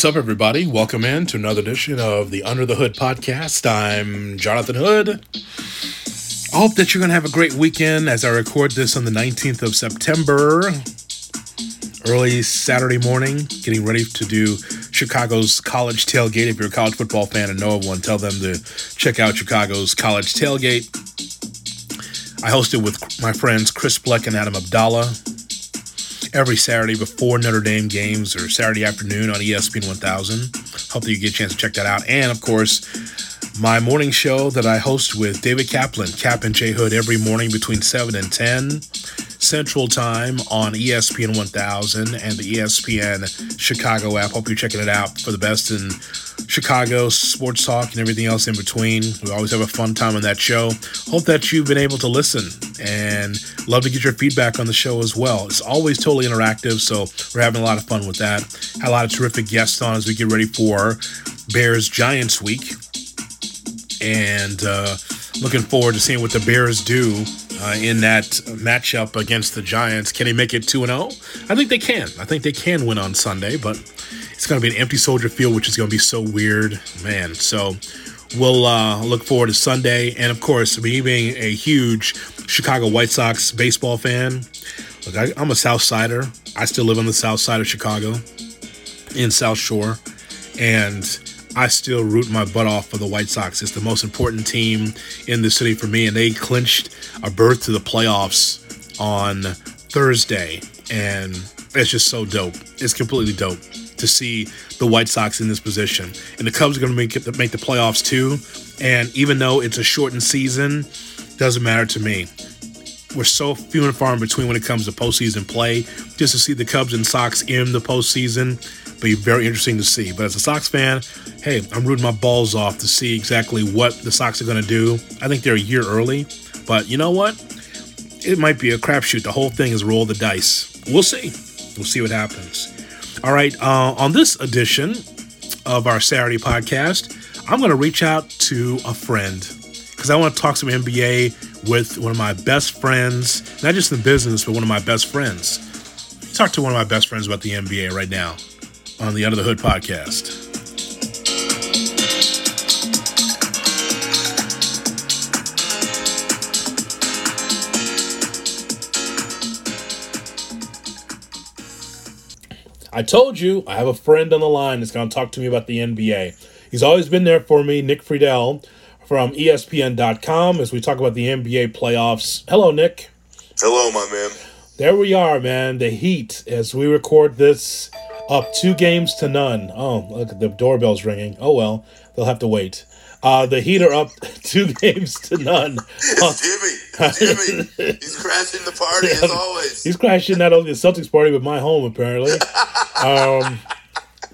What's up, everybody? Welcome in to another edition of the Under the Hood podcast. I'm Jonathan Hood. I hope that you're going to have a great weekend as I record this on the 19th of September, early Saturday morning, getting ready to do Chicago's college tailgate. If you're a college football fan and know of one, tell them to check out Chicago's college tailgate. I host it with my friends Chris Bleck and Adam Abdallah every Saturday before Notre Dame games or Saturday afternoon on ESPN 1000. Hope that you get a chance to check that out. And of course, my morning show that I host with David Kaplan, Cap and J Hood, every morning between 7 and 10 Central Time on ESPN 1000 and the ESPN Chicago app. Hope you're checking it out for the best in Chicago sports talk and everything else in between. We always have a fun time on that show. Hope that you've been able to listen and love to get your feedback on the show as well. It's always totally interactive, so we're having a lot of fun with that. Had a lot of terrific guests on as we get ready for Bears Giants week. And uh, looking forward to seeing what the Bears do uh, in that matchup against the Giants. Can they make it 2 0? I think they can. I think they can win on Sunday, but it's going to be an empty soldier field, which is going to be so weird, man. So we'll uh, look forward to Sunday. And of course, me being a huge Chicago White Sox baseball fan, look, I, I'm a South Sider. I still live on the south side of Chicago in South Shore. And I still root my butt off for the White Sox. It's the most important team in the city for me, and they clinched a berth to the playoffs on Thursday, and it's just so dope. It's completely dope to see the White Sox in this position, and the Cubs are going to make it, make the playoffs too. And even though it's a shortened season, doesn't matter to me. We're so few and far in between when it comes to postseason play. Just to see the Cubs and Sox in the postseason be very interesting to see. But as a Sox fan, hey, I'm rooting my balls off to see exactly what the Sox are going to do. I think they're a year early, but you know what? It might be a crapshoot. The whole thing is roll the dice. We'll see. We'll see what happens. All right, uh, on this edition of our Saturday podcast, I'm going to reach out to a friend because I want to talk some NBA with one of my best friends, not just in business, but one of my best friends. Talk to one of my best friends about the NBA right now on the Under the Hood podcast. I told you I have a friend on the line that's going to talk to me about the NBA. He's always been there for me, Nick Friedel from ESPN.com, as we talk about the NBA playoffs. Hello, Nick. Hello, my man. There we are, man. The Heat, as we record this, up two games to none. Oh, look, the doorbell's ringing. Oh, well, they'll have to wait. Uh, the Heat are up two games to none. It's Jimmy. Jimmy. He's crashing the party yeah, as always. He's crashing not only the Celtics party, but my home, apparently. um,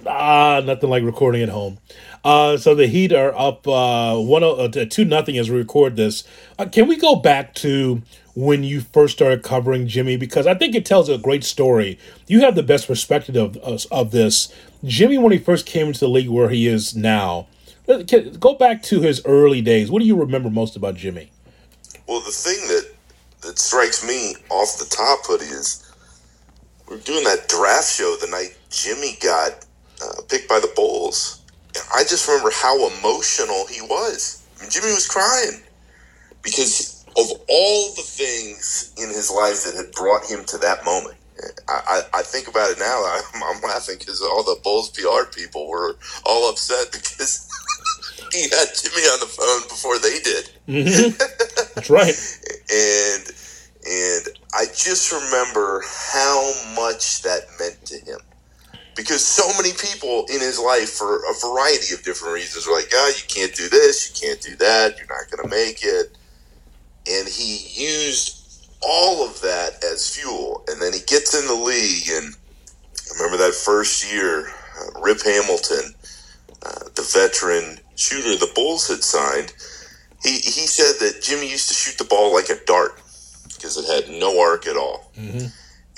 ah, nothing like recording at home. Uh, so the Heat are up uh, one uh, two nothing as we record this. Uh, can we go back to when you first started covering Jimmy? Because I think it tells a great story. You have the best perspective of of, this. Jimmy, when he first came into the league, where he is now. Go back to his early days. What do you remember most about Jimmy? Well, the thing that that strikes me off the top, Hoodie, is we're doing that draft show the night Jimmy got uh, picked by the Bulls I just remember how emotional he was. I mean, Jimmy was crying because of all the things in his life that had brought him to that moment. I, I, I think about it now. I'm, I'm laughing because all the Bulls PR people were all upset because he had Jimmy on the phone before they did. Mm-hmm. That's right. and and I just remember how much that meant to him because so many people in his life, for a variety of different reasons, were like, "Ah, oh, you can't do this, you can't do that, you're not going to make it," and he used all of that as fuel. And then he gets in the league, and I remember that first year, uh, Rip Hamilton, uh, the veteran shooter the Bulls had signed. He, he said that Jimmy used to shoot the ball like a dart because it had no arc at all. Mm-hmm.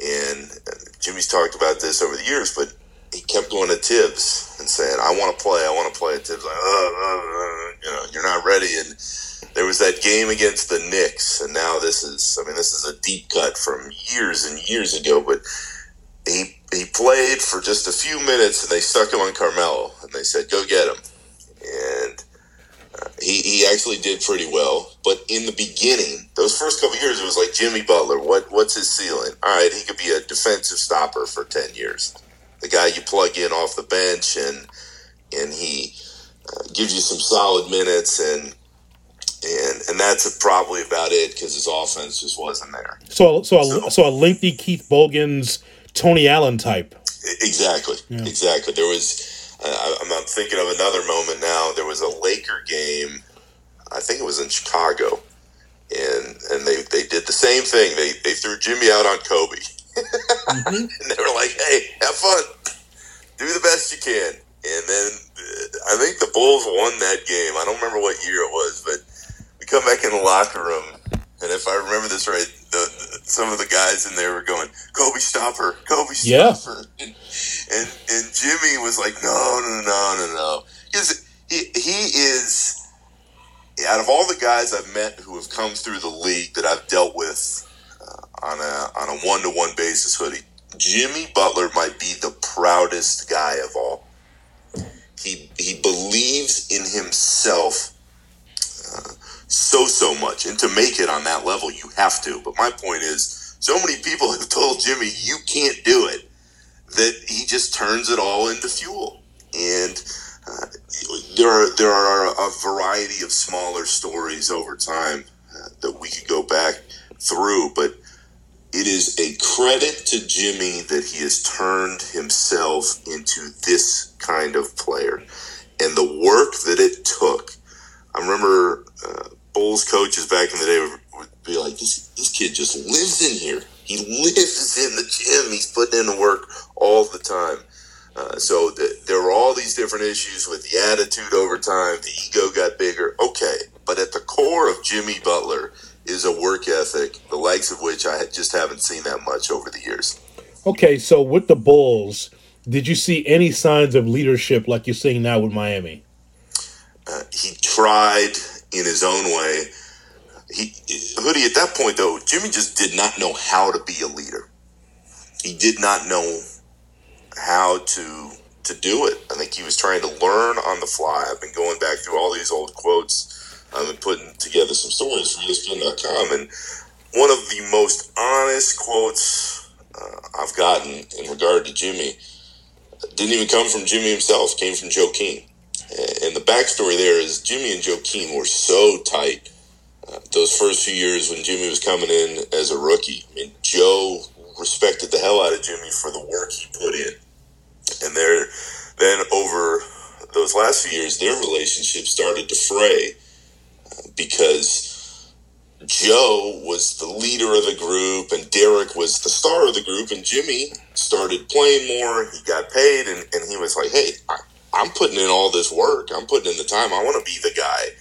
And uh, Jimmy's talked about this over the years, but he kept going to Thibs and saying, "I want to play. I want to play." And Thibs like, uh, uh, you know, you're not ready. And there was that game against the Knicks, and now this is. I mean, this is a deep cut from years and years ago, but he he played for just a few minutes, and they stuck him on Carmelo, and they said, "Go get him." And uh, he he actually did pretty well. But in the beginning, those first couple years, it was like Jimmy Butler. What what's his ceiling? All right, he could be a defensive stopper for ten years. The guy you plug in off the bench, and and he uh, gives you some solid minutes and and and that's probably about it because his offense just wasn't there. So so a, so, so a lengthy Keith Bogans, Tony Allen type. Exactly, yeah. exactly. There was. Uh, I'm, I'm thinking of another moment now. There was a Laker game. I think it was in Chicago, and and they, they did the same thing. They they threw Jimmy out on Kobe, mm-hmm. and they were like, "Hey, have fun, do the best you can." And then uh, I think the Bulls won that game. I don't remember what year it was, but come back in the locker room, and if I remember this right, the, the, some of the guys in there were going, "Kobe, stop her! Kobe, stop yeah. her!" And, and and Jimmy was like, "No, no, no, no, no," because he he is out of all the guys I've met who have come through the league that I've dealt with uh, on a on a one to one basis, hoodie. Jimmy Butler might be the proudest guy of all. He he believes in himself so so much, and to make it on that level, you have to. But my point is, so many people have told Jimmy you can't do it that he just turns it all into fuel, and. Uh, there are there are a variety of smaller stories over time uh, that we could go back through, but it is a credit to Jimmy that he has turned himself into this kind of player, and the work that it took. I remember uh, Bulls coaches back in the day would, would be like, this, this kid just lives in here. He lives in the gym. He's putting in the work all the time. Uh, so the, there were all these different issues with the attitude over time. The ego got bigger. Okay, but at the core of Jimmy Butler is a work ethic, the likes of which I just haven't seen that much over the years. Okay, so with the Bulls, did you see any signs of leadership like you're seeing now with Miami? Uh, he tried in his own way. He Hoodie at that point though, Jimmy just did not know how to be a leader. He did not know how to to do it. I think he was trying to learn on the fly. I've been going back through all these old quotes. I've been putting together some stories for ESPN.com, and one of the most honest quotes uh, I've gotten in regard to Jimmy didn't even come from Jimmy himself. Came from Joakim. And the backstory there is Jimmy and Joakim were so tight uh, those first few years when Jimmy was coming in as a rookie. I mean, Joe respected the hell out of Jimmy for the work he put in. And there, then over those last few years, their relationship started to fray uh, because Joe was the leader of the group and Derrick was the star of the group, and Jimmy started playing more. He got paid, and, and he was like, hey, I, I'm putting in all this work. I'm putting in the time. I want to be the guy.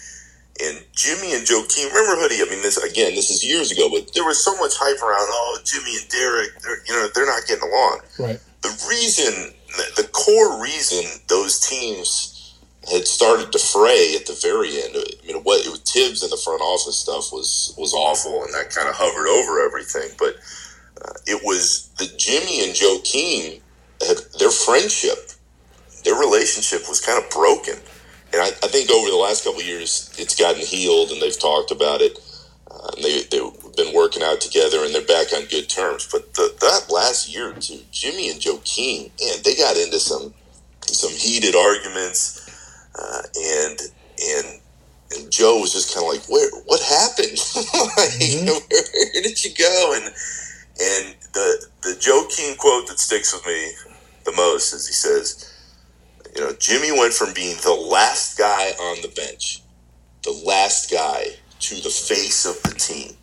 And Jimmy and Joakim, remember Hoodie? I mean, this again, this is years ago, but there was so much hype around. Oh, Jimmy and Derrick, you know, they're not getting along. Right. The reason, the core reason, those teams had started to fray at the very end. I mean, what it was Thibs in the front office stuff was was awful, and that kind of hovered over everything. But uh, it was the Jimmy and Joakim had their friendship their relationship was kind of broken. And I, I think over the last couple years, it's gotten healed, and they've talked about it. Uh, and they, they've been working out together, and they're back on good terms. But the, that last year or two, Jimmy and Joakim, man, they got into some some heated arguments, uh, and and and Joe was just kind of like, "Where? What happened? like, mm-hmm. where, where, did you go?" And and the the Joakim quote that sticks with me the most is he says, you know, Jimmy went from being the last guy on the bench, the last guy, to the face of the team.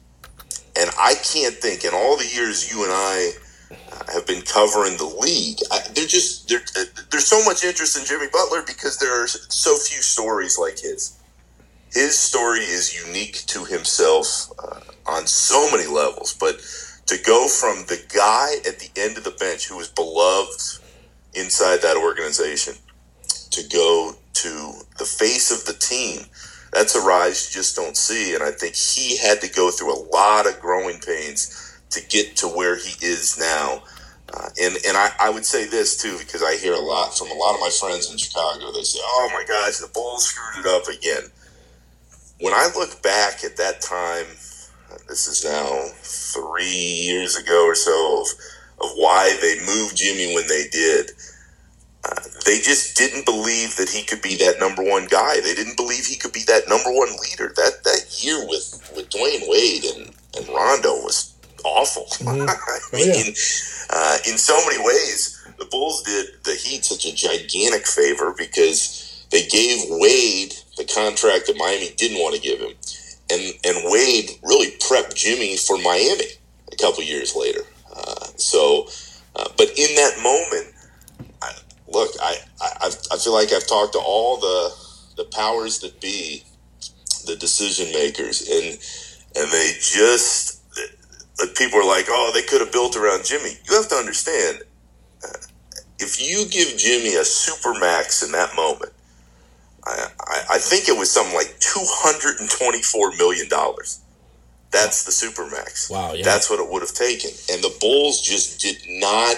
And I can't think in all the years you and I uh, have been covering the league, I, just they're, uh, there's so much interest in Jimmy Butler because there are so few stories like his. His story is unique to himself uh, on so many levels, but to go from the guy at the end of the bench who was beloved inside that organization to go to the face of the team. That's a rise you just don't see. And I think he had to go through a lot of growing pains to get to where he is now. Uh, and and I, I would say this too because I hear a lot from a lot of my friends in Chicago. They say, "Oh my gosh, the Bulls screwed it up again." When I look back at that time, this is now three years ago or so of, of why they moved Jimmy when they did. Uh, they just didn't believe that he could be that number one guy. They didn't believe he could be that number one leader. That that year with with Dwyane Wade and and Rondo was awful. Mm-hmm. I mean, oh, yeah. uh, in so many ways, the Bulls did the Heat such a gigantic favor because they gave Wade the contract that Miami didn't want to give him, and and Wade really prepped Jimmy for Miami a couple years later. Uh, so, uh, but in that moment, look, I, I I feel like I've talked to all the the powers that be, the decision makers, and and they just people are like, oh, they could have built around Jimmy. You have to understand, uh, if you give Jimmy a super max in that moment, I, I, I think it was something like two hundred and twenty-four million dollars. That's the super max. Wow, yeah. That's what it would have taken, and the Bulls just did not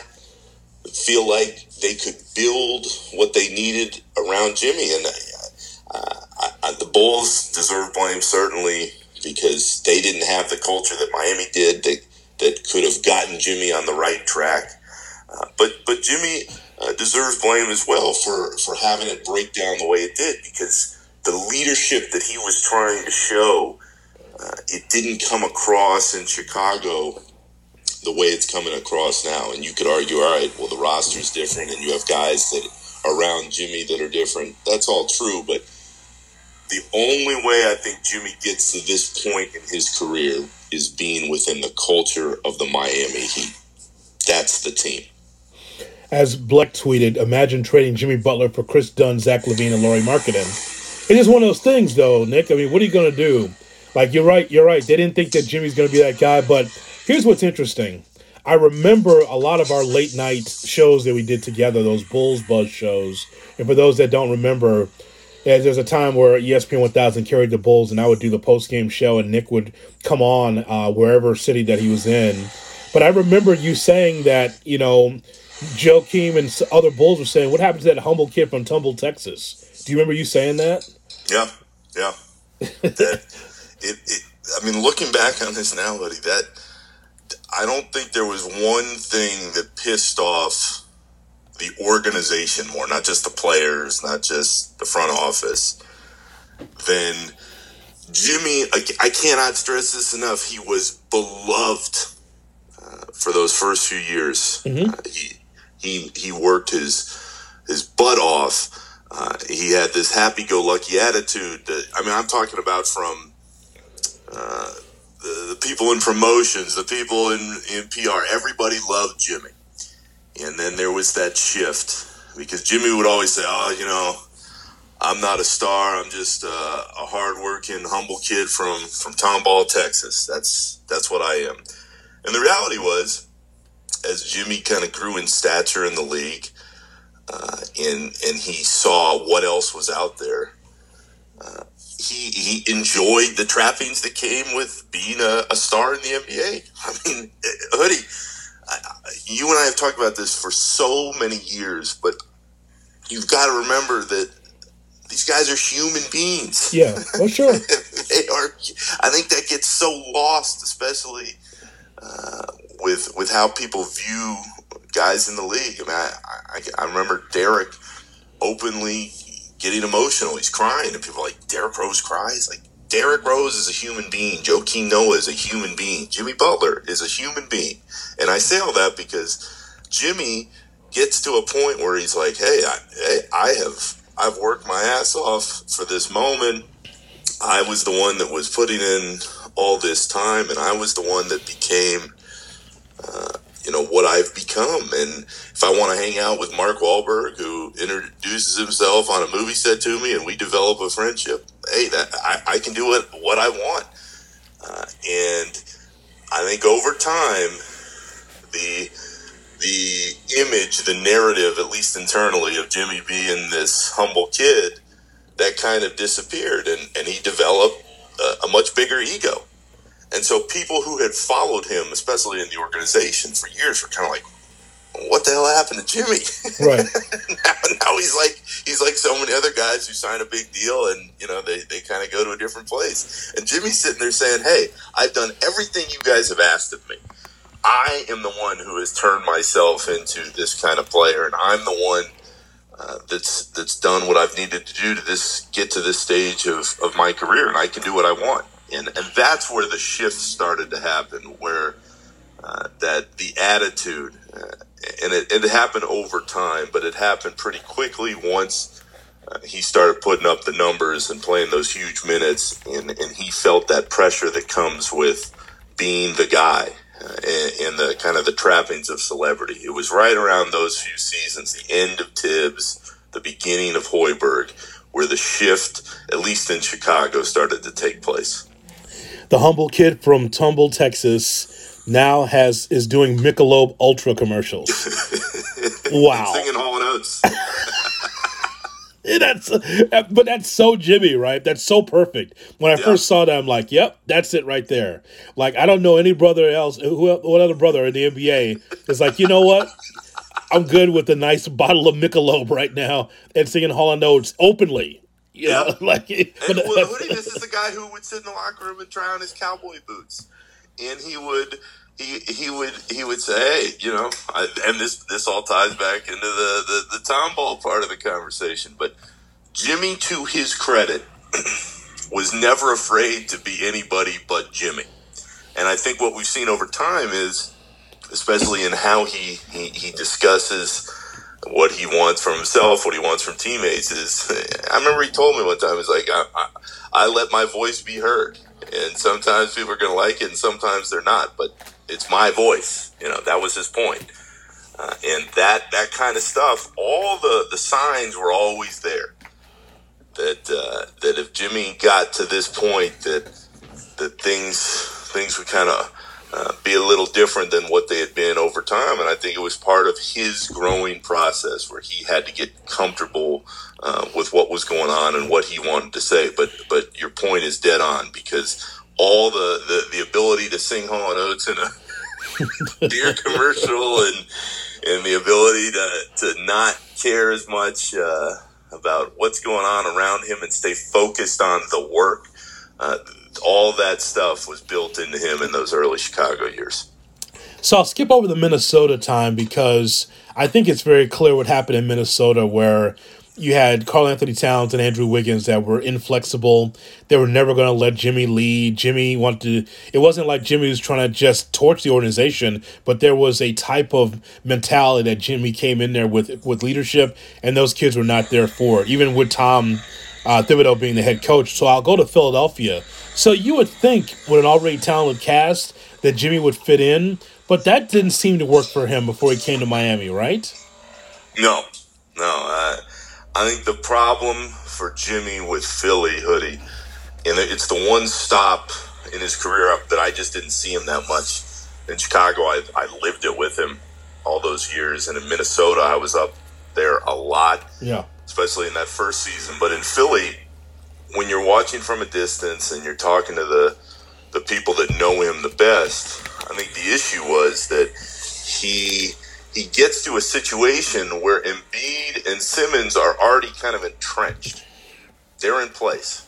feel like they could build what they needed around Jimmy, and uh, I, the Bulls deserve blame certainly because they didn't have the culture that Miami did that that could have gotten Jimmy on the right track. Uh, but but Jimmy uh, deserves blame as well for for having it break down the way it did because the leadership that he was trying to show uh, it didn't come across in Chicago the way it's coming across now. And you could argue, all right, well the roster is different, and you have guys that around Jimmy that are different. That's all true, but the only way I think Jimmy gets to this point in his career is being within the culture of the Miami Heat. That's the team. As Bleck tweeted, imagine trading Jimmy Butler for Kris Dunn, Zach LaVine, and Lauri Markkanen. It is one of those things, though, Nick. I mean, what are you going to do? Like, you're right. You're right. They didn't think that Jimmy's going to be that guy. But here's what's interesting. I remember a lot of our late night shows that we did together, those Bulls Buzz shows. And for those that don't remember, there's a time where ESPN 1000 carried the Bulls, and I would do the post game show, and Nick would come on uh, wherever city that he was in. But I remember you saying that, you know, Joakim and other Bulls were saying, "What happened to that humble kid from Tomball, Texas?" Do you remember you saying that? Yeah, yeah. that, it, it, I mean, looking back on this now, buddy, that I don't think there was one thing that pissed off the organization more, not just the players, not just the front office, then Jimmy, I, I cannot stress this enough. He was beloved uh, for those first few years. Mm-hmm. Uh, he he he worked his his butt off. Uh, he had this happy-go-lucky attitude. That, I mean, I'm talking about from uh, the, people in promotions, the people in, in PR. Everybody loved Jimmy. And then there was that shift because Jimmy would always say, "Oh, you know, I'm not a star. I'm just uh, a hardworking, humble kid from from Tomball, Texas. That's that's what I am." And the reality was, as Jimmy kind of grew in stature in the league, uh, and and he saw what else was out there, uh, he he enjoyed the trappings that came with being a, a star in the NBA. I mean, hoodie you and I have talked about this for so many years, but you've got to remember that these guys are human beings. Yeah, well, sure. they are. I think that gets so lost, especially uh, with with how people view guys in the league. I mean, I, I, I remember Derrick openly getting emotional. He's crying, and people are like Derrick Rose cries. Like Derrick Rose is a human being. Joakim Noah is a human being. Jimmy Butler is a human being. And I say all that because Jimmy gets to a point where he's like, "Hey, I, hey, I have I've worked my ass off for this moment. I was the one that was putting in all this time, and I was the one that became, uh, you know, what I've become. And if I want to hang out with Mark Wahlberg, who introduces himself on a movie set to me, and we develop a friendship, hey, that I, I can do it what I want. Uh, and I think over time, the the image, the narrative, at least internally, of Jimmy being this humble kid, that kind of disappeared, and, and he developed a, a much bigger ego. And so people who had followed him, especially in the organization for years, were kind of like, what the hell happened to Jimmy? Right. now, now he's like he's like so many other guys who sign a big deal and you know they, they kind of go to a different place. And Jimmy's sitting there saying, "Hey, I've done everything you guys have asked of me. I am the one who has turned myself into this kind of player, and I'm the one." Uh, that's that's done what I've needed to do to this get to this stage of, of my career, and I can do what I want. And and that's where the shift started to happen, where uh, that the attitude, uh, and it, it happened over time, but it happened pretty quickly once uh, he started putting up the numbers and playing those huge minutes, and, and he felt that pressure that comes with being the guy uh, and, and, the kind of the trappings of celebrity. It was right around those few seasons, the end of Thibs, the beginning of Hoiberg, where the shift, at least in Chicago, started to take place. The humble kid from Tomball, Texas, now has is doing Michelob Ultra commercials. wow, singing Hall and Oates. that's uh, but that's so Jimmy, right? That's so perfect. When I yeah. first saw that, I'm like, "Yep, that's it right there." Like I don't know any brother else, who what other brother in the NBA is like, you know what? I'm good with a nice bottle of Michelob right now and singing Hall and Oates openly. Yeah, like. And Hoodie, this is the guy who would sit in the locker room and try on his cowboy boots and he would he he would he would say, hey, you know, I, and this this all ties back into the, the the Tomball part of the conversation. But Jimmy, to his credit, was never afraid to be anybody but Jimmy. And I think what we've seen over time is, especially in how he he, he discusses what he wants from himself, what he wants from teammates, is I remember he told me one time, he's like, I, I, I let my voice be heard and sometimes people are going to like it, and sometimes they're not. But it's my voice. You know, that was his point. Uh, and that that kind of stuff, all the the signs were always there. That uh, that if Jimmy got to this point, that that things things would kind of uh, be a little different than what they had been over time. And I think it was part of his growing process where he had to get comfortable uh, with what was going on and what he wanted to say. But but your point is dead on because all the, the, the ability to sing Hall and Oates in a beer commercial and and the ability to, to not care as much uh, about what's going on around him and stay focused on the work. Uh, all that stuff was built into him in those early Chicago years. So I'll skip over the Minnesota time because I think it's very clear what happened in Minnesota where you had Karl-Anthony Towns and Andrew Wiggins that were inflexible. They were never going to let Jimmy lead. Jimmy wanted to, it wasn't like Jimmy was trying to just torch the organization, but there was a type of mentality that Jimmy came in there with with leadership, and those kids were not there for it, even with Tom uh, Thibodeau being the head coach. So I'll go to Philadelphia. So you would think with an already talented cast that Jimmy would fit in, but that didn't seem to work for him before he came to Miami, right? No, no. Uh I think the problem for Jimmy with Philly hoodie, and it's the one stop in his career up that I just didn't see him that much. In Chicago, I, I lived it with him all those years, and in Minnesota, I was up there a lot. Yeah, especially in that first season. But in Philly, when you're watching from a distance and you're talking to the the people that know him the best, I think the issue was that he he gets to a situation where Embiid and Simmons are already kind of entrenched. They're in place.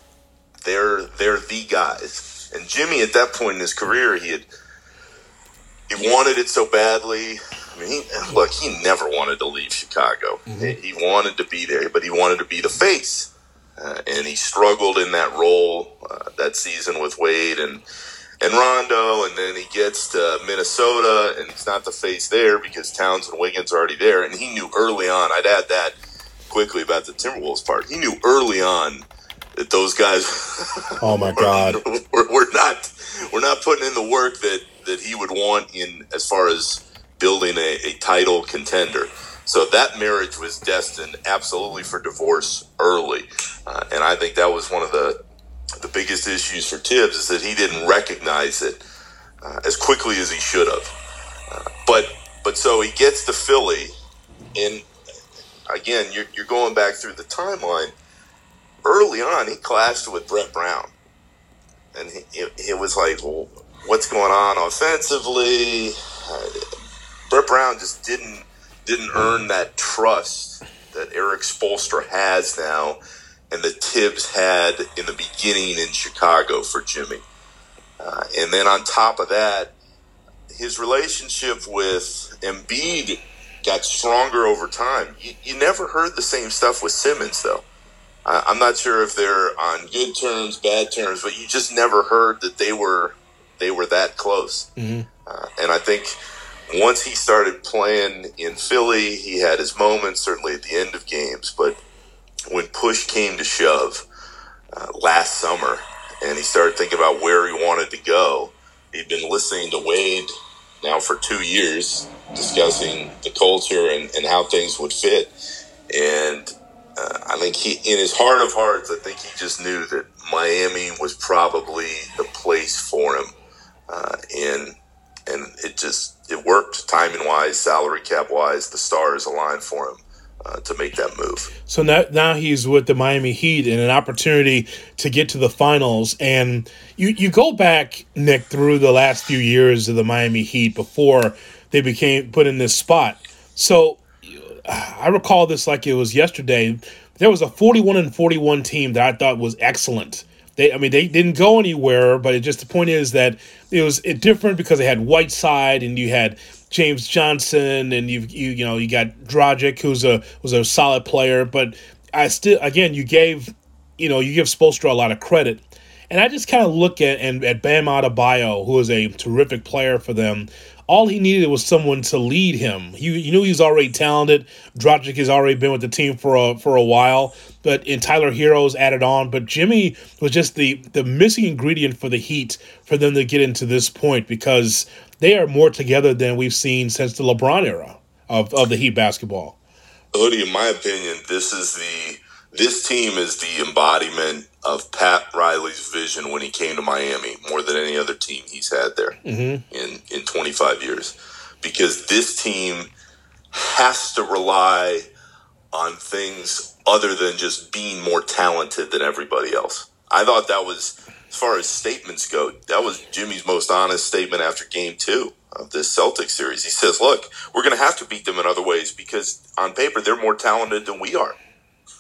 They're they're the guys. And Jimmy at that point in his career, he had he wanted it so badly. I mean, he, look, he never wanted to leave Chicago. Mm-hmm. He wanted to be there, but he wanted to be the face. Uh, and he struggled in that role uh, that season with Wade and and Rondo, and then he gets to Minnesota, and he's not the face there because Towns and Wiggins are already there. And he knew early on, I'd add that quickly about the Timberwolves part. He knew early on that those guys, oh my god, we're, we're not we're not putting in the work that that he would want in as far as building a, a title contender. So that marriage was destined absolutely for divorce early, uh, and I think that was one of the the biggest issues for Thibs is that he didn't recognize it uh, as quickly as he should have. Uh, but but so he gets to Philly, and again, you're, you're going back through the timeline. Early on, he clashed with Brett Brown, and he, it, it was like, well, what's going on offensively? Brett Brown just didn't didn't earn that trust that Erik Spoelstra has now and that Thibs had in the beginning in Chicago for Jimmy. Uh, and then on top of that, his relationship with Embiid got stronger over time. You, you never heard the same stuff with Simmons, though. I, I'm not sure if they're on good terms, bad terms, but you just never heard that they were they were that close. Mm-hmm. Uh, and I think once he started playing in Philly, he had his moments, certainly at the end of games. But when push came to shove uh, last summer, and he started thinking about where he wanted to go, he'd been listening to Wade now for two years, discussing the culture and, and how things would fit. And uh, I think he, in his heart of hearts, I think he just knew that Miami was probably the place for him. Uh, and and it just it worked timing wise, salary cap wise. The stars aligned for him uh, to make that move. So now, now he's with the Miami Heat and an opportunity to get to the finals. And you you go back, Nick, through the last few years of the Miami Heat before they became put in this spot. So I recall this like it was yesterday. There was a 41 and 41 team that I thought was excellent. They, I mean, they didn't go anywhere, but it just the point is that it was it different because they had Whiteside and you had James Johnson and you you you know you got Dragic who's a was a solid player, but I still again you gave you know you give Spoelstra a lot of credit, and I just kind of look at and at Bam Adebayo who is a terrific player for them all he needed was someone to lead him. He, he knew he was already talented. Dragic has already been with the team for a for a while, but in Tyler Herro's added on. But Jimmy was just the the missing ingredient for the Heat for them to get into this point because they are more together than we've seen since the LeBron era of, of the Heat basketball. Hoodie, in my opinion, this is the this team is the embodiment of Pat Riley's vision when he came to Miami more than any other team he's had there mm-hmm. in, in 25 years. Because this team has to rely on things other than just being more talented than everybody else. I thought that was, as far as statements go, that was Jimmy's most honest statement after game two of this Celtic series. He says, Look, we're going to have to beat them in other ways because on paper they're more talented than we are.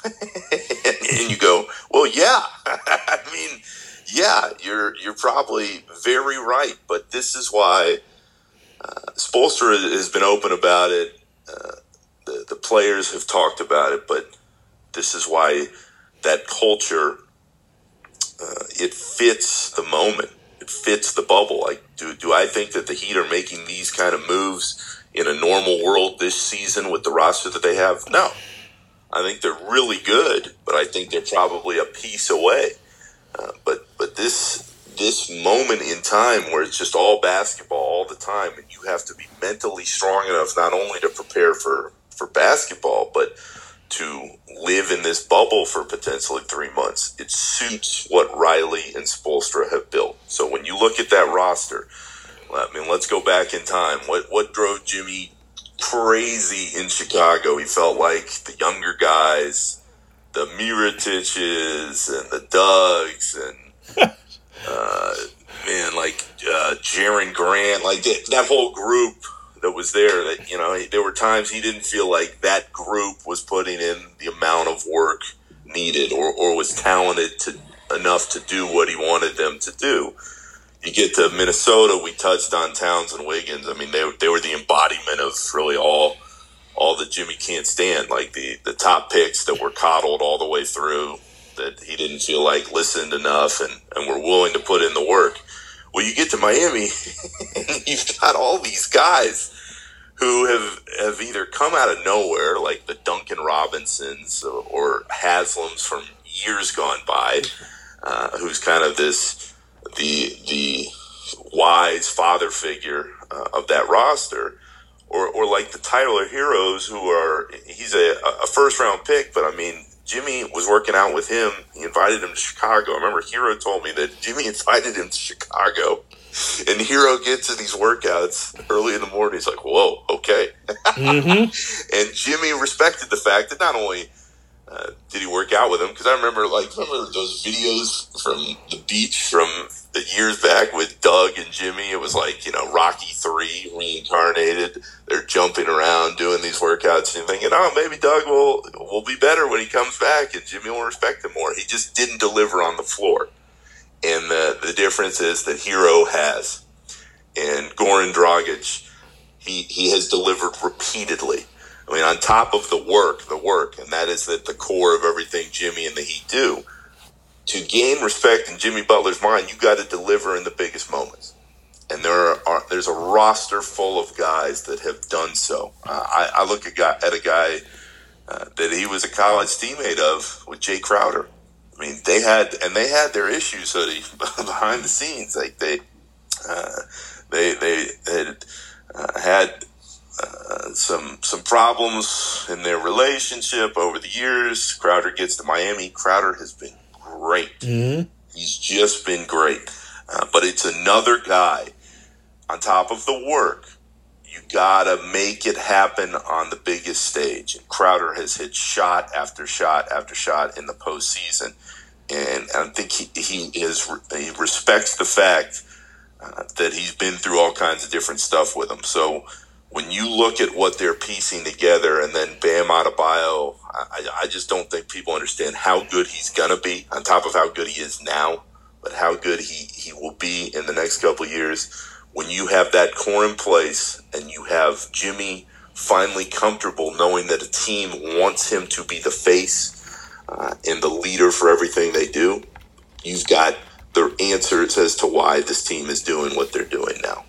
and you go, well, yeah. I mean, yeah, you're you're probably very right, but this is why uh, Spoelstra has been open about it. Uh, the the players have talked about it, but this is why that culture uh, it fits the moment. It fits the bubble. Like, do do I think that the Heat are making these kind of moves in a normal world this season with the roster that they have? No. I think they're really good, but I think they're probably a piece away. Uh, but but this this moment in time where it's just all basketball all the time, and you have to be mentally strong enough not only to prepare for for basketball, but to live in this bubble for potentially three months. It suits what Riley and Spoelstra have built. So when you look at that roster, I mean, let's go back in time. What what drove Jimmy crazy in Chicago. He felt like the younger guys, the Mirotiches and the Dougs and uh, man, like uh, Jerian Grant, like that, that whole group that was there. That you know, there were times he didn't feel like that group was putting in the amount of work needed or, or was talented to enough to do what he wanted them to do you get to Minnesota, we touched on Towns and Wiggins. I mean, they, they were the embodiment of really all all that Jimmy can't stand, like the, the top picks that were coddled all the way through, that he didn't feel like listened enough and, and were willing to put in the work. Well, you get to Miami, you've got all these guys who have, have either come out of nowhere, like the Duncan Robinsons or Haslems from years gone by, uh, who's kind of this the the wise father figure uh, of that roster, or or like the Tyler Herros, who are he's a, a first round pick, but I mean Jimmy was working out with him. He invited him to Chicago. I remember Herro told me that Jimmy invited him to Chicago. And Herro gets to these workouts early in the morning. He's like, "Whoa, okay." Mm-hmm. and Jimmy respected the fact that not only uh, did he work out with him? Because I remember, like, remember those videos from the beach from the years back with Doug and Jimmy. It was like you know Rocky Three reincarnated. They're jumping around doing these workouts, and thinking, oh, maybe Doug will will be better when he comes back, and Jimmy will respect him more. He just didn't deliver on the floor, and the the difference is that Herro has, and Goran Dragic, he he has delivered repeatedly. I mean, on top of the work, the work, and that is that the core of everything Jimmy and the Heat do. To gain respect in Jimmy Butler's mind, you got to deliver in the biggest moments. And there are there's a roster full of guys that have done so. Uh, I, I, look at, guy, at a guy uh, that he was a college teammate of with Jae Crowder. I mean, they had and they had their issues they, behind the scenes. Like they, uh, they they had uh, had uh, some some problems in their relationship over the years. Crowder gets to Miami. Crowder has been great. Mm-hmm. He's just been great. Uh, but it's another guy on top of the work. You gotta make it happen on the biggest stage. And Crowder has hit shot after shot after shot in the postseason, and I think he he is he respects the fact uh, that he's been through all kinds of different stuff with him. So when you look at what they're piecing together and then Bam out Adebayo, I, I just don't think people understand how good he's to be on top of how good he is now, but how good he, he will be in the next couple years. When you have that core in place and you have Jimmy finally comfortable knowing that a team wants him to be the face uh, and the leader for everything they do, you've got the answers as to why this team is doing what they're doing now.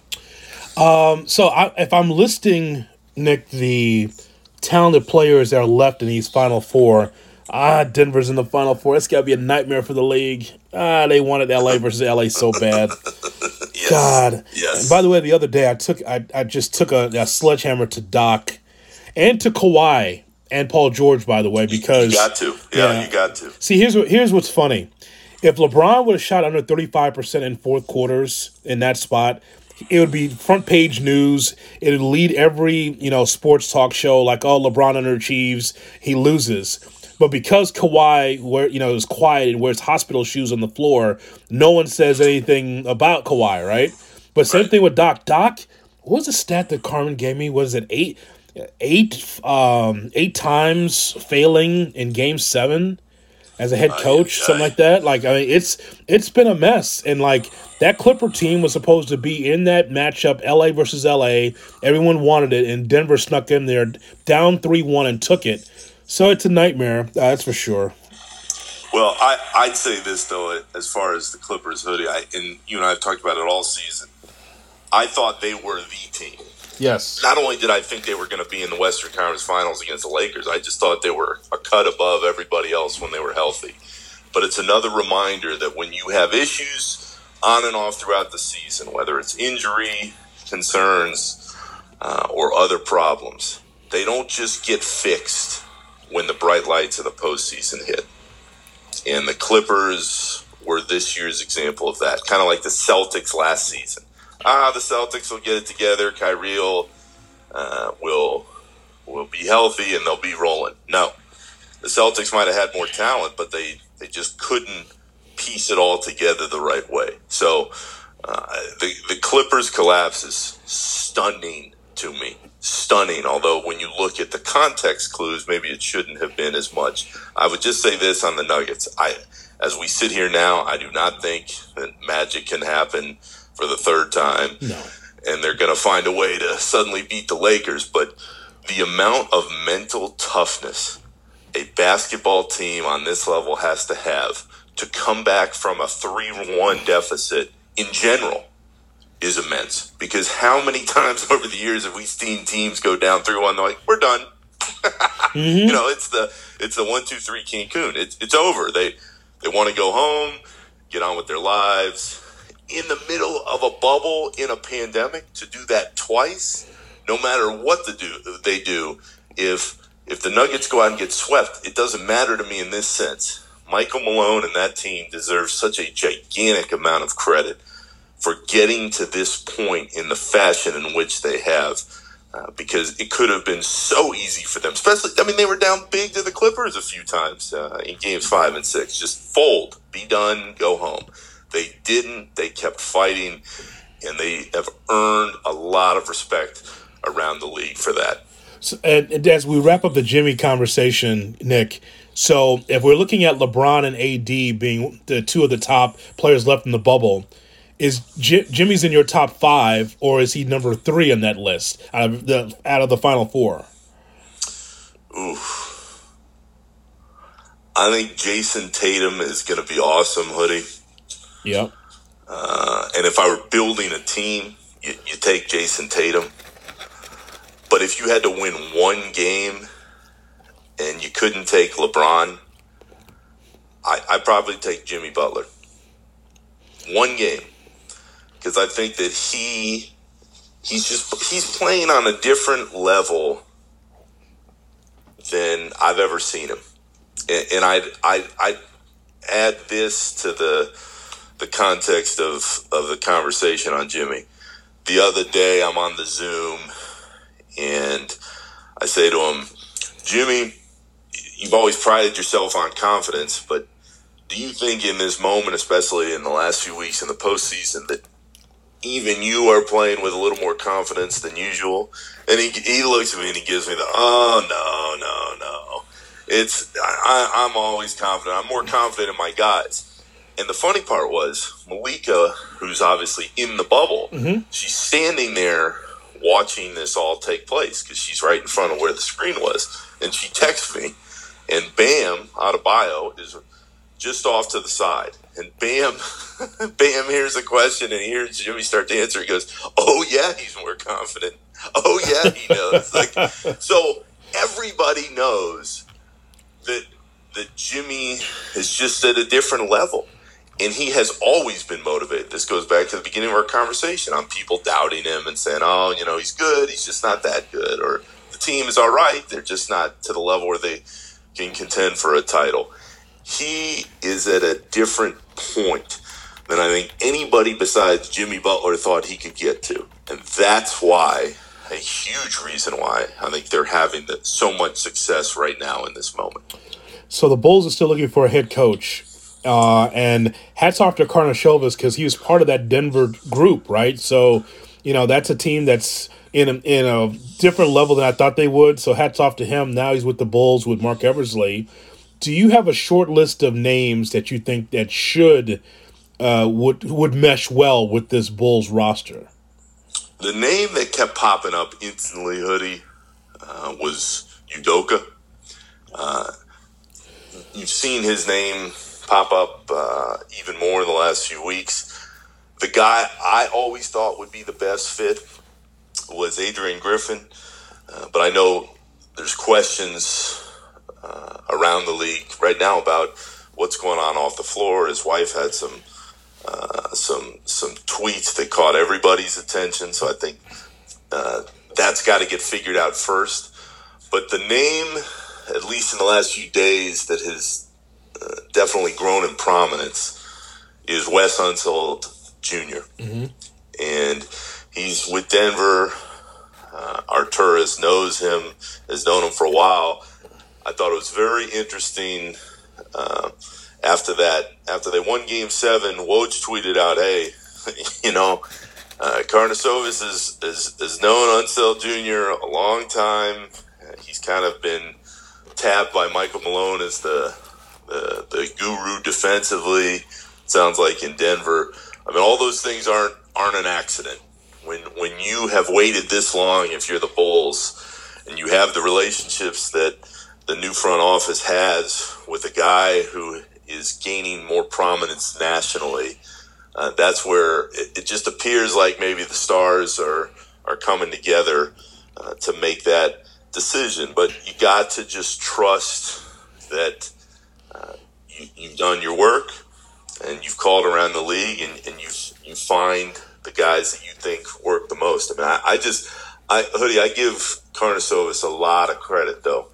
Um, so I, if I'm listing Nick the talented players that are left in these final four, ah, Denver's in the final four. It's got to be a nightmare for the league. Ah, they wanted LA versus LA so bad. yes. God. Yes. And by the way, the other day I took I, I just took a, a sledgehammer to Doc and to Kawhi and Paul George. By the way, because you got to, yeah, yeah. you got to. See, here's what here's what's funny. If LeBron would have shot under 35% in fourth quarters in that spot, it would be front page news. It would lead every you know sports talk show like, oh, LeBron underachieves, he loses. But because Kawhi, where you know, is quiet and wears hospital shoes on the floor, no one says anything about Kawhi, right? But same thing with Doc. Doc, what was the stat that Carmen gave me? Was it eight, eight, um, eight times failing in Game Seven? As a head coach, something like that. Like I mean, it's it's been a mess, and like that Clipper team was supposed to be in that matchup, LA versus LA. Everyone wanted it, and Denver snuck in there, down three one, and took it. So it's a nightmare. Uh, that's for sure. Well, I I'd say this though, as far as the Clippers hoodie, I and you and I have talked about it all season. I thought they were the team. Yes. Not only did I think they were going to be in the Western Conference Finals against the Lakers, I just thought they were a cut above everybody else when they were healthy. But it's another reminder that when you have issues on and off throughout the season, whether it's injury concerns uh, or other problems, they don't just get fixed when the bright lights of the postseason hit. And the Clippers were this year's example of that, kind of like the Celtics last season ah, the Celtics will get it together. Kyrie will, uh, will will be healthy and they'll be rolling. No, the Celtics might have had more talent, but they they just couldn't piece it all together the right way. So uh, the the Clippers collapse is stunning to me, stunning. Although when you look at the context clues, maybe it shouldn't have been as much. I would just say this on the Nuggets. I as we sit here now, I do not think that magic can happen for the third time. No. And they're going to find a way to suddenly beat the Lakers. But the amount of mental toughness a basketball team on this level has to have to come back from a 3 1 deficit in general is immense. Because how many times over the years have we seen teams go down 3 1? They're like, we're done. mm-hmm. You know, it's the it's the one two three Cancun. It's it's over. They they want to go home, get on with their lives in the middle of a bubble in a pandemic to do that twice, no matter what the do they do, if if the Nuggets go out and get swept, it doesn't matter to me in this sense. Michael Malone and that team deserve such a gigantic amount of credit for getting to this point in the fashion in which they have. uh, because it could have been so easy for them. Especially, I mean, they were down big to the Clippers a few times uh, in games five and six. Just fold, be done, go home. They didn't. They kept fighting, and they have earned a lot of respect around the league for that. So, and, as we wrap up the Jimmy conversation, Nick, so if we're looking at LeBron and AD being the two of the top players left in the bubble, is J- Jimmy's in your top five, or is he number three on that list out of the out of the final four? Oof. I think Jayson Tatum is going to be awesome, hoodie. Yep. Uh, and if I were building a team, you, you take Jayson Tatum. But if you had to win one game and you couldn't take LeBron, I I probably take Jimmy Butler. One game, because I think that he he's just he's playing on a different level than I've ever seen him, and, and I I I add this to the the context of of the conversation on Jimmy. The other day, I'm on the Zoom, and I say to him, Jimmy, you've always prided yourself on confidence, but do you think in this moment, especially in the last few weeks in the postseason, that even you are playing with a little more confidence than usual? And he, he looks at me and he gives me the, oh, no, no, no. It's, I, I'm always confident. I'm more confident in my guys. And the funny part was Malika, who's obviously in the bubble, Mhm. she's standing there watching this all take place because she's right in front of where the screen was. And she texts me, and Bam, Adebayo, is just off to the side. And Bam, Bam hears a question and he hears Jimmy start to answer. He goes, "Oh yeah, he's more confident. Oh yeah, he knows." like so, everybody knows that that Jimmy is just at a different level. And he has always been motivated. This goes back to the beginning of our conversation on people doubting him and saying, oh, you know, he's good. He's just not that good. Or the team is all right. They're just not to the level where they can contend for a title. He is at a different point than I think anybody besides Jimmy Butler thought he could get to. And that's why, a huge reason why, I think they're having the, so much success right now in this moment. So the Bulls are still looking for a head coach. Uh, and hats off to Karnisovas because he was part of that Denver group, right? So, you know, that's a team that's in a, in a different level than I thought they would. So hats off to him. Now he's with the Bulls with Marc Eversley. Do you have a short list of names that you think that should uh, would would mesh well with this Bulls roster? The name that kept popping up instantly, hoodie, uh, was Udoka. Uh, you've seen his name pop up uh, even more in the last few weeks. The guy I always thought would be the best fit was Adrian Griffin, uh, but I know there's questions uh, around the league right now about what's going on off the floor. His wife had some uh, some some tweets that caught everybody's attention, so I think uh, that's got to get figured out first. But the name, at least in the last few days, that has uh, definitely grown in prominence is Wes Unseld junior And he's with Denver. Uh, Arturas knows him, has known him for a while. I thought it was very interesting uh, after that, after they won game seven, Woj tweeted out, hey, you know, uh, is, is, is known Unseld Jr. a long time. He's kind of been tapped by Michael Malone as the, the, the guru defensively. Sounds like in Denver. I mean, all those things aren't aren't an accident. When when you have waited this long, if you're the Bulls, and you have the relationships that the new front office has with a guy who is gaining more prominence nationally, uh, that's where it, it just appears like maybe the stars are are coming together uh, to make that decision. But you got to just trust that uh, you, you've done your work and you've called around the league and, and you you find the guys that you think work the most. I mean, I, I just, I hoodie, I give Karnisovas a lot of credit though,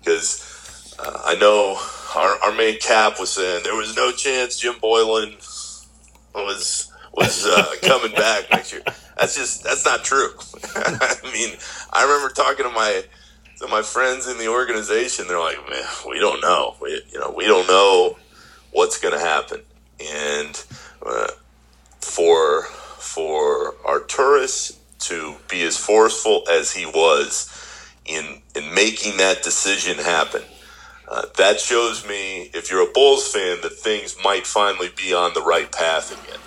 because uh, I know our, our main cap was saying there was no chance Jim Boylen was was uh, coming back next year. that's just that's not true. I mean, I remember talking to my to my friends in the organization. They're like, man, we don't know. We you know we don't know what's going to happen, and uh, for for Arturas to be as forceful as he was in in making that decision happen. Uh, that shows me, if you're a Bulls fan, that things might finally be on the right path again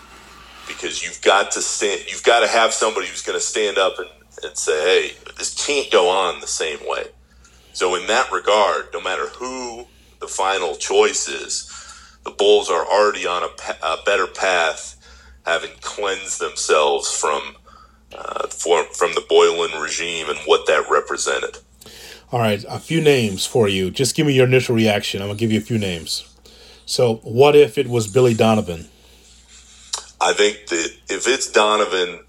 because you've got to stand, you've got to have somebody who's going to stand up and, and say, "Hey, this can't go on the same way." So, in that regard, no matter who the final choice is, the Bulls are already on a, a better path, having cleansed themselves from uh, for, from the Boylen regime and what that represented. All right, a few names for you. Just give me your initial reaction. I'm gonna give you a few names. So, what if it was Billy Donovan? I think that if it's Donovan,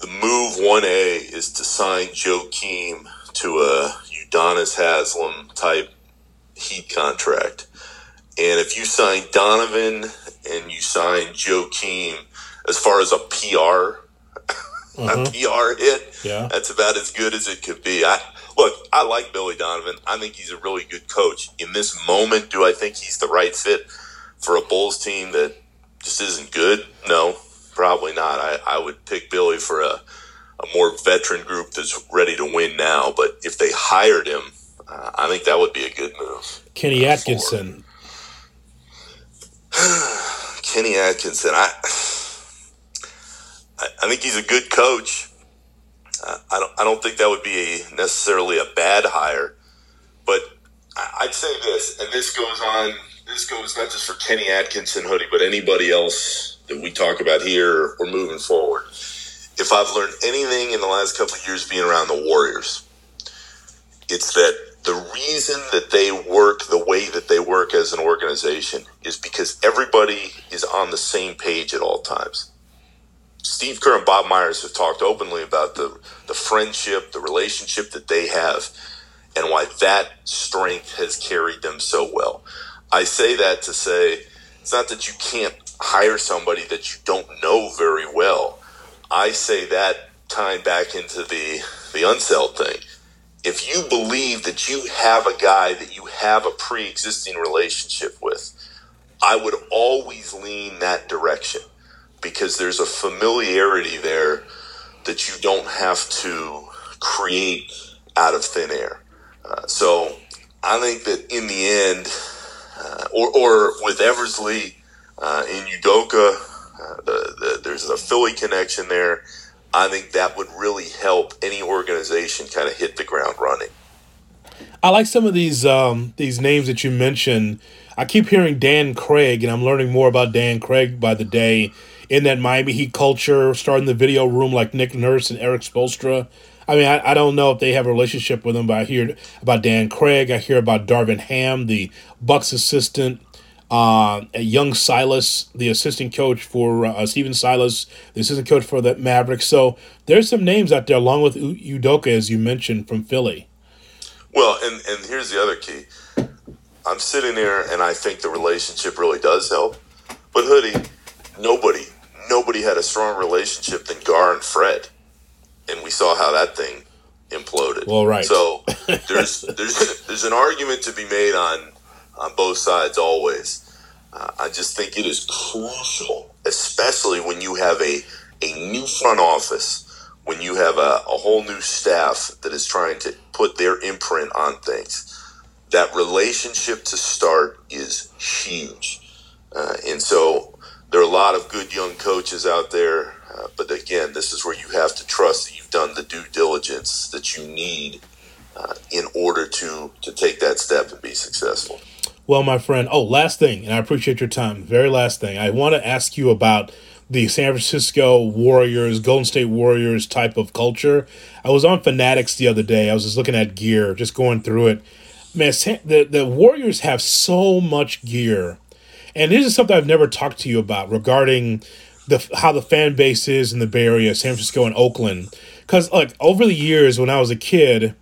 the, move 1A is to sign Joakim to a Udonis Haslem type Heat contract. And if you sign Donovan and you sign Joakim, as far as a PR, uh-huh. a PR hit, yeah. that's about as good as it could be. I look, I like Billy Donovan. I think he's a really good coach. In this moment, do I think he's the right fit for a Bulls team that just isn't good? No, probably not. I, I would pick Billy for a, a more veteran group that's ready to win now. But if they hired him, uh, I think that would be a good move. Kenny Atkinson. Kenny Atkinson. I, I, I think he's a good coach. Uh, I don't. I don't think that would be a, necessarily a bad hire, but I'd say this, and this goes on this goes not just for Kenny Atkinson hoodie, but anybody else that we talk about here or moving forward. If I've learned anything in the last couple of years being around the Warriors, it's that the reason that they work the way that they work as an organization is because everybody is on the same page at all times. Steve Kerr and Bob Myers have talked openly about the, the friendship, the relationship that they have, and why that strength has carried them so well. I say that to say it's not that you can't hire somebody that you don't know very well. I say that tying back into the the Unseld thing. If you believe that you have a guy that you have a pre-existing relationship with, I would always lean that direction because there's a familiarity there that you don't have to create out of thin air. Uh, so I think that in the end, uh, or, or with Eversley uh, in Udoka, uh, the, the, there's a Philly connection there. I think that would really help any organization kind of hit the ground running. I like some of these um, these names that you mentioned. I keep hearing Dan Craig, and I'm learning more about Dan Craig by the day in that Miami Heat culture, starting the video room like Nick Nurse and Erik Spoelstra. I mean, I, I don't know if they have a relationship with him, but I hear about Dan Craig. I hear about Darvin Ham, the Bucks assistant. Uh, young Silas, the assistant coach for uh, Stephen Silas, the assistant coach for the Mavericks. So there's some names out there, along with U- Udoka, as you mentioned, from Philly. Well, and, and here's the other key. I'm sitting there, and I think the relationship really does help. But Hoodie, nobody, nobody had a strong relationship than Gar and Fred and we saw how that thing imploded. Well, right. So there's there's there's an argument to be made on on both sides always. Uh, I just think it is crucial, especially when you have a a new front office, when you have a, a whole new staff that is trying to put their imprint on things. That relationship to start is huge, uh, and so there are a lot of good young coaches out there uh, but again, this is where you have to trust that you've done the due diligence that you need uh, in order to to take that step and be successful. Well, my friend, oh, last thing, and I appreciate your time. Very last thing, I want to ask you about the San Francisco Warriors, Golden State Warriors type of culture. I was on Fanatics the other day. I was just looking at gear, just going through it. Man, the, the Warriors have so much gear. And this is something I've never talked to you about regarding the how the fan base is in the Bay Area, San Francisco and Oakland. Because like over the years when I was a kid,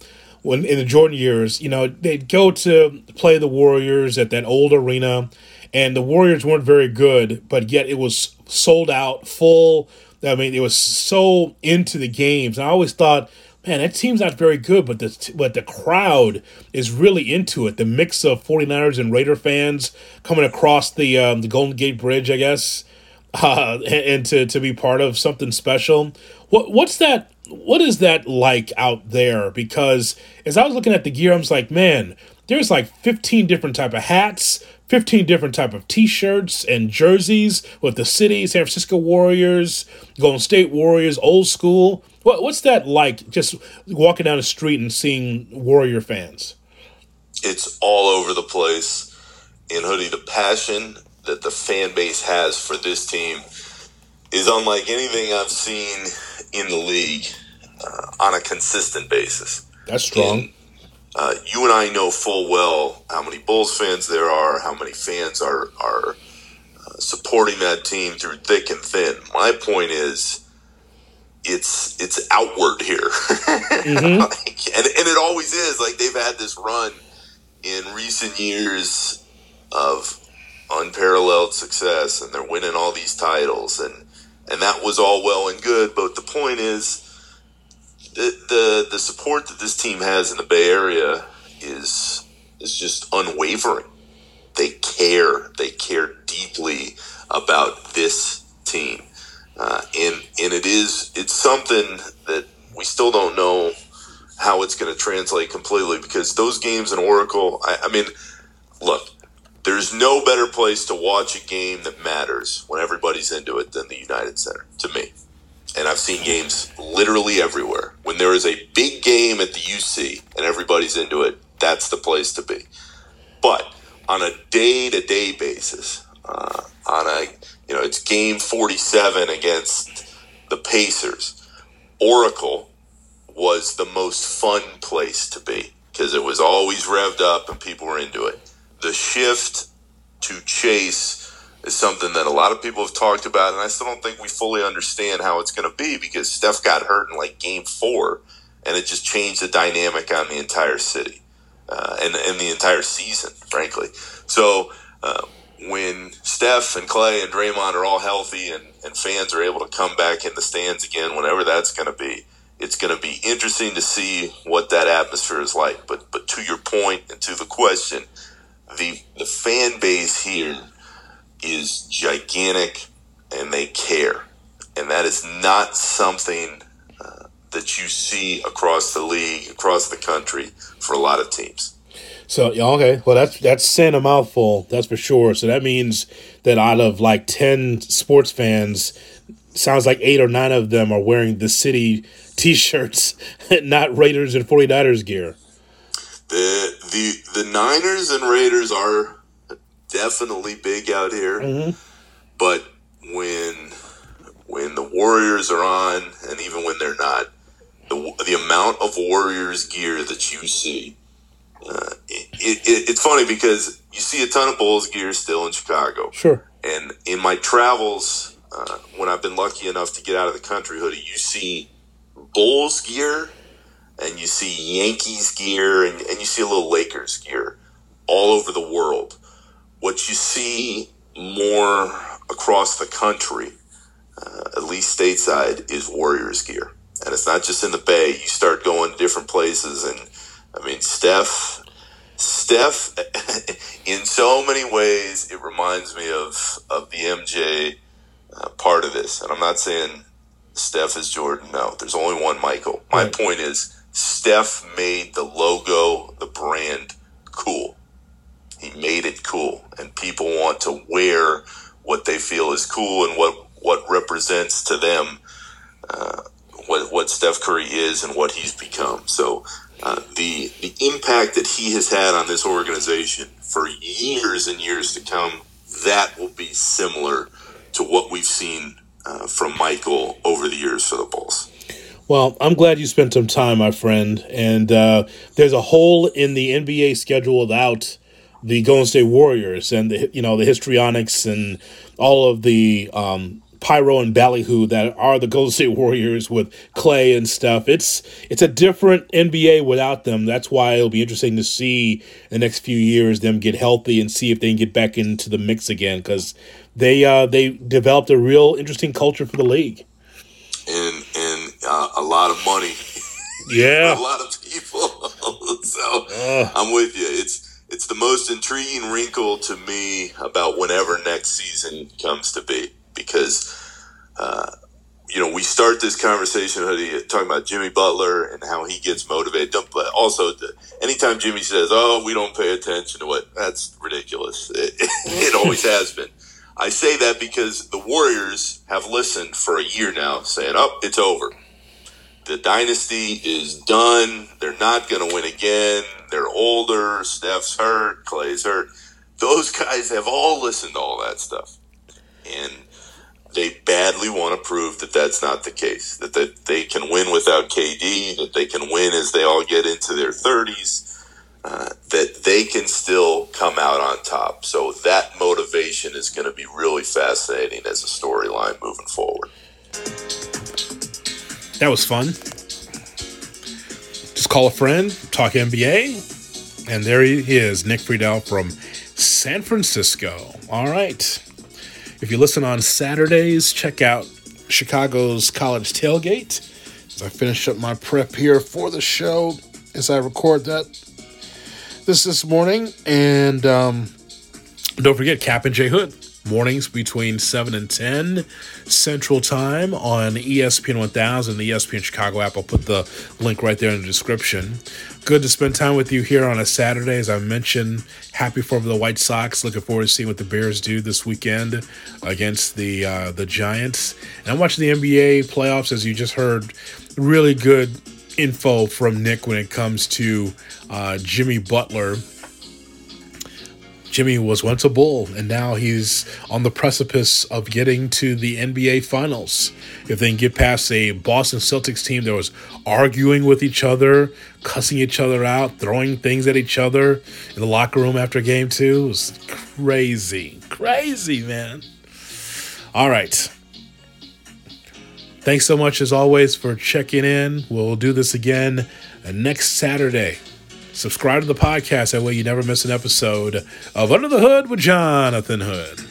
when in the Jordan years, you know, they'd go to play the Warriors at that old arena, and the Warriors weren't very good, but yet it was sold out, full. I mean, it was so into the games. I always thought, man, that team's not very good, but the but the crowd is really into it. The mix of 49ers and Raider fans coming across the um, the Golden Gate Bridge, I guess, uh, and, to to be part of something special. What what's that? What is that like out there? Because as I was looking at the gear, I was like, man, there's like 15 different type of hats 15 different type of t-shirts and jerseys with the city san francisco warriors golden state warriors old school what, what's that like just walking down the street and seeing warrior fans it's all over the place in hoodie the passion that the fan base has for this team is unlike anything i've seen in the league uh, on a consistent basis that's strong in, uh, you and I know full well how many Bulls fans there are, how many fans are are uh, supporting that team through thick and thin. My point is, it's it's outward here, mm-hmm. like, and and it always is. Like they've had this run in recent years of unparalleled success, and they're winning all these titles, and and that was all well and good. But the point is the, the the support that this team has in the Bay Area is is just unwavering. They care. They care deeply about this team, uh, and and it is it's something that we still don't know how it's going to translate completely because those games in Oracle. I, I mean, look, there's no better place to watch a game that matters when everybody's into it than the United Center. To me and I've seen games literally everywhere. When there is a big game at the UC and everybody's into it, that's the place to be. But on a day to day basis, uh, on a you know it's game 47 against the Pacers, Oracle was the most fun place to be because it was always revved up and people were into it. The shift to Chase is something that a lot of people have talked about, and I still don't think we fully understand how it's going to be because Steph got hurt in like game four, and it just changed the dynamic on the entire city uh, and, and the entire season, frankly. So uh, when Steph and Clay and Draymond are all healthy and, and fans are able to come back in the stands again, whenever that's going to be, it's going to be interesting to see what that atmosphere is like. But but to your point and to the question, the the fan base here is gigantic and they care. And that is not something uh, that you see across the league, across the country for a lot of teams. So okay, well that's that's saying a mouthful, that's for sure. So that means that out of like ten sports fans, sounds like eight or nine of them are wearing the city T-shirts, not Raiders and 49ers gear. The the the Niners and Raiders are definitely big out here. Mm-hmm. But when when the Warriors are on, and even when they're not, the the amount of Warriors gear that you see, uh, it, it, it's funny because you see a ton of Bulls gear still in Chicago. Sure. And in my travels, uh, when I've been lucky enough to get out of the country hoodie, you see Bulls gear, and you see Yankees gear, and, and you see a little Lakers gear all over the world what you see more across the country, uh, at least stateside, is Warriors gear. And it's not just in the Bay. You start going to different places, and I mean, Steph, Steph, in so many ways, it reminds me of of the MJ uh, part of this. And I'm not saying Steph is Jordan. No, there's only one Michael. My right. point is, Steph made the logo, the brand, cool. He made it cool, and people want to wear what they feel is cool and what what represents to them uh, what what Steph Curry is and what he's become. So uh, the the impact that he has had on this organization for years and years to come, that will be similar to what we've seen uh, from Michael over the years for the Bulls. Well, I'm glad you spent some time, my friend. And uh, there's a hole in the NBA schedule without the Golden State Warriors and the you know the histrionics and all of the um, pyro and ballyhoo that are the Golden State Warriors with Clay and stuff. It's it's a different NBA without them. That's why it'll be interesting to see the next few years them get healthy and see if they can get back into the mix again because they uh, they developed a real interesting culture for the league. A lot of money. Yeah, a lot of people. so uh. I'm with you. It's it's the most intriguing wrinkle to me about whenever next season comes to be because. Uh, you know, we start this conversation hoodie talking about Jimmy Butler and how he gets motivated. But also, anytime Jimmy says, "Oh, we don't pay attention to what," that's ridiculous. It, it always has been. I say that because the Warriors have listened for a year now, saying, "Oh, it's over. The dynasty is done. They're not going to win again. They're older. Steph's hurt. Clay's hurt." Those guys have all listened to all that stuff, and they badly want to prove that that's not the case. That they, they can win without KD. That they can win as they all get into their thirties. Uh, that they can still come out on top. So that motivation is going to be really fascinating as a storyline moving forward. That was fun. Just call a friend, talk NBA, and there he is, Nick Friedel from San Francisco. All right. If you listen on Saturdays, check out Chicago's College Tailgate. As I finish up my prep here for the show, as I record that this this morning, and um, don't forget Kap and J Hood mornings between 7 and 10 Central Time on ESPN 1000, the ESPN Chicago app. I'll put the link right there in the description. Good to spend time with you here on a Saturday. As I mentioned, happy for the White Sox. Looking forward to seeing what the Bears do this weekend against the uh, the Giants. And I'm watching the NBA playoffs, as you just heard. Really good info from Nick when it comes to uh, Jimmy Butler Jimmy was once a Bull, and now he's on the precipice of getting to the NBA Finals. If they can get past a Boston Celtics team that was arguing with each other, cussing each other out, throwing things at each other in the locker room after game two, it was crazy. Crazy, man. All right. Thanks so much, as always, for checking in. We'll do this again next Saturday. Subscribe to the podcast. That way you never miss an episode of Under the Hood with Jonathan Hood.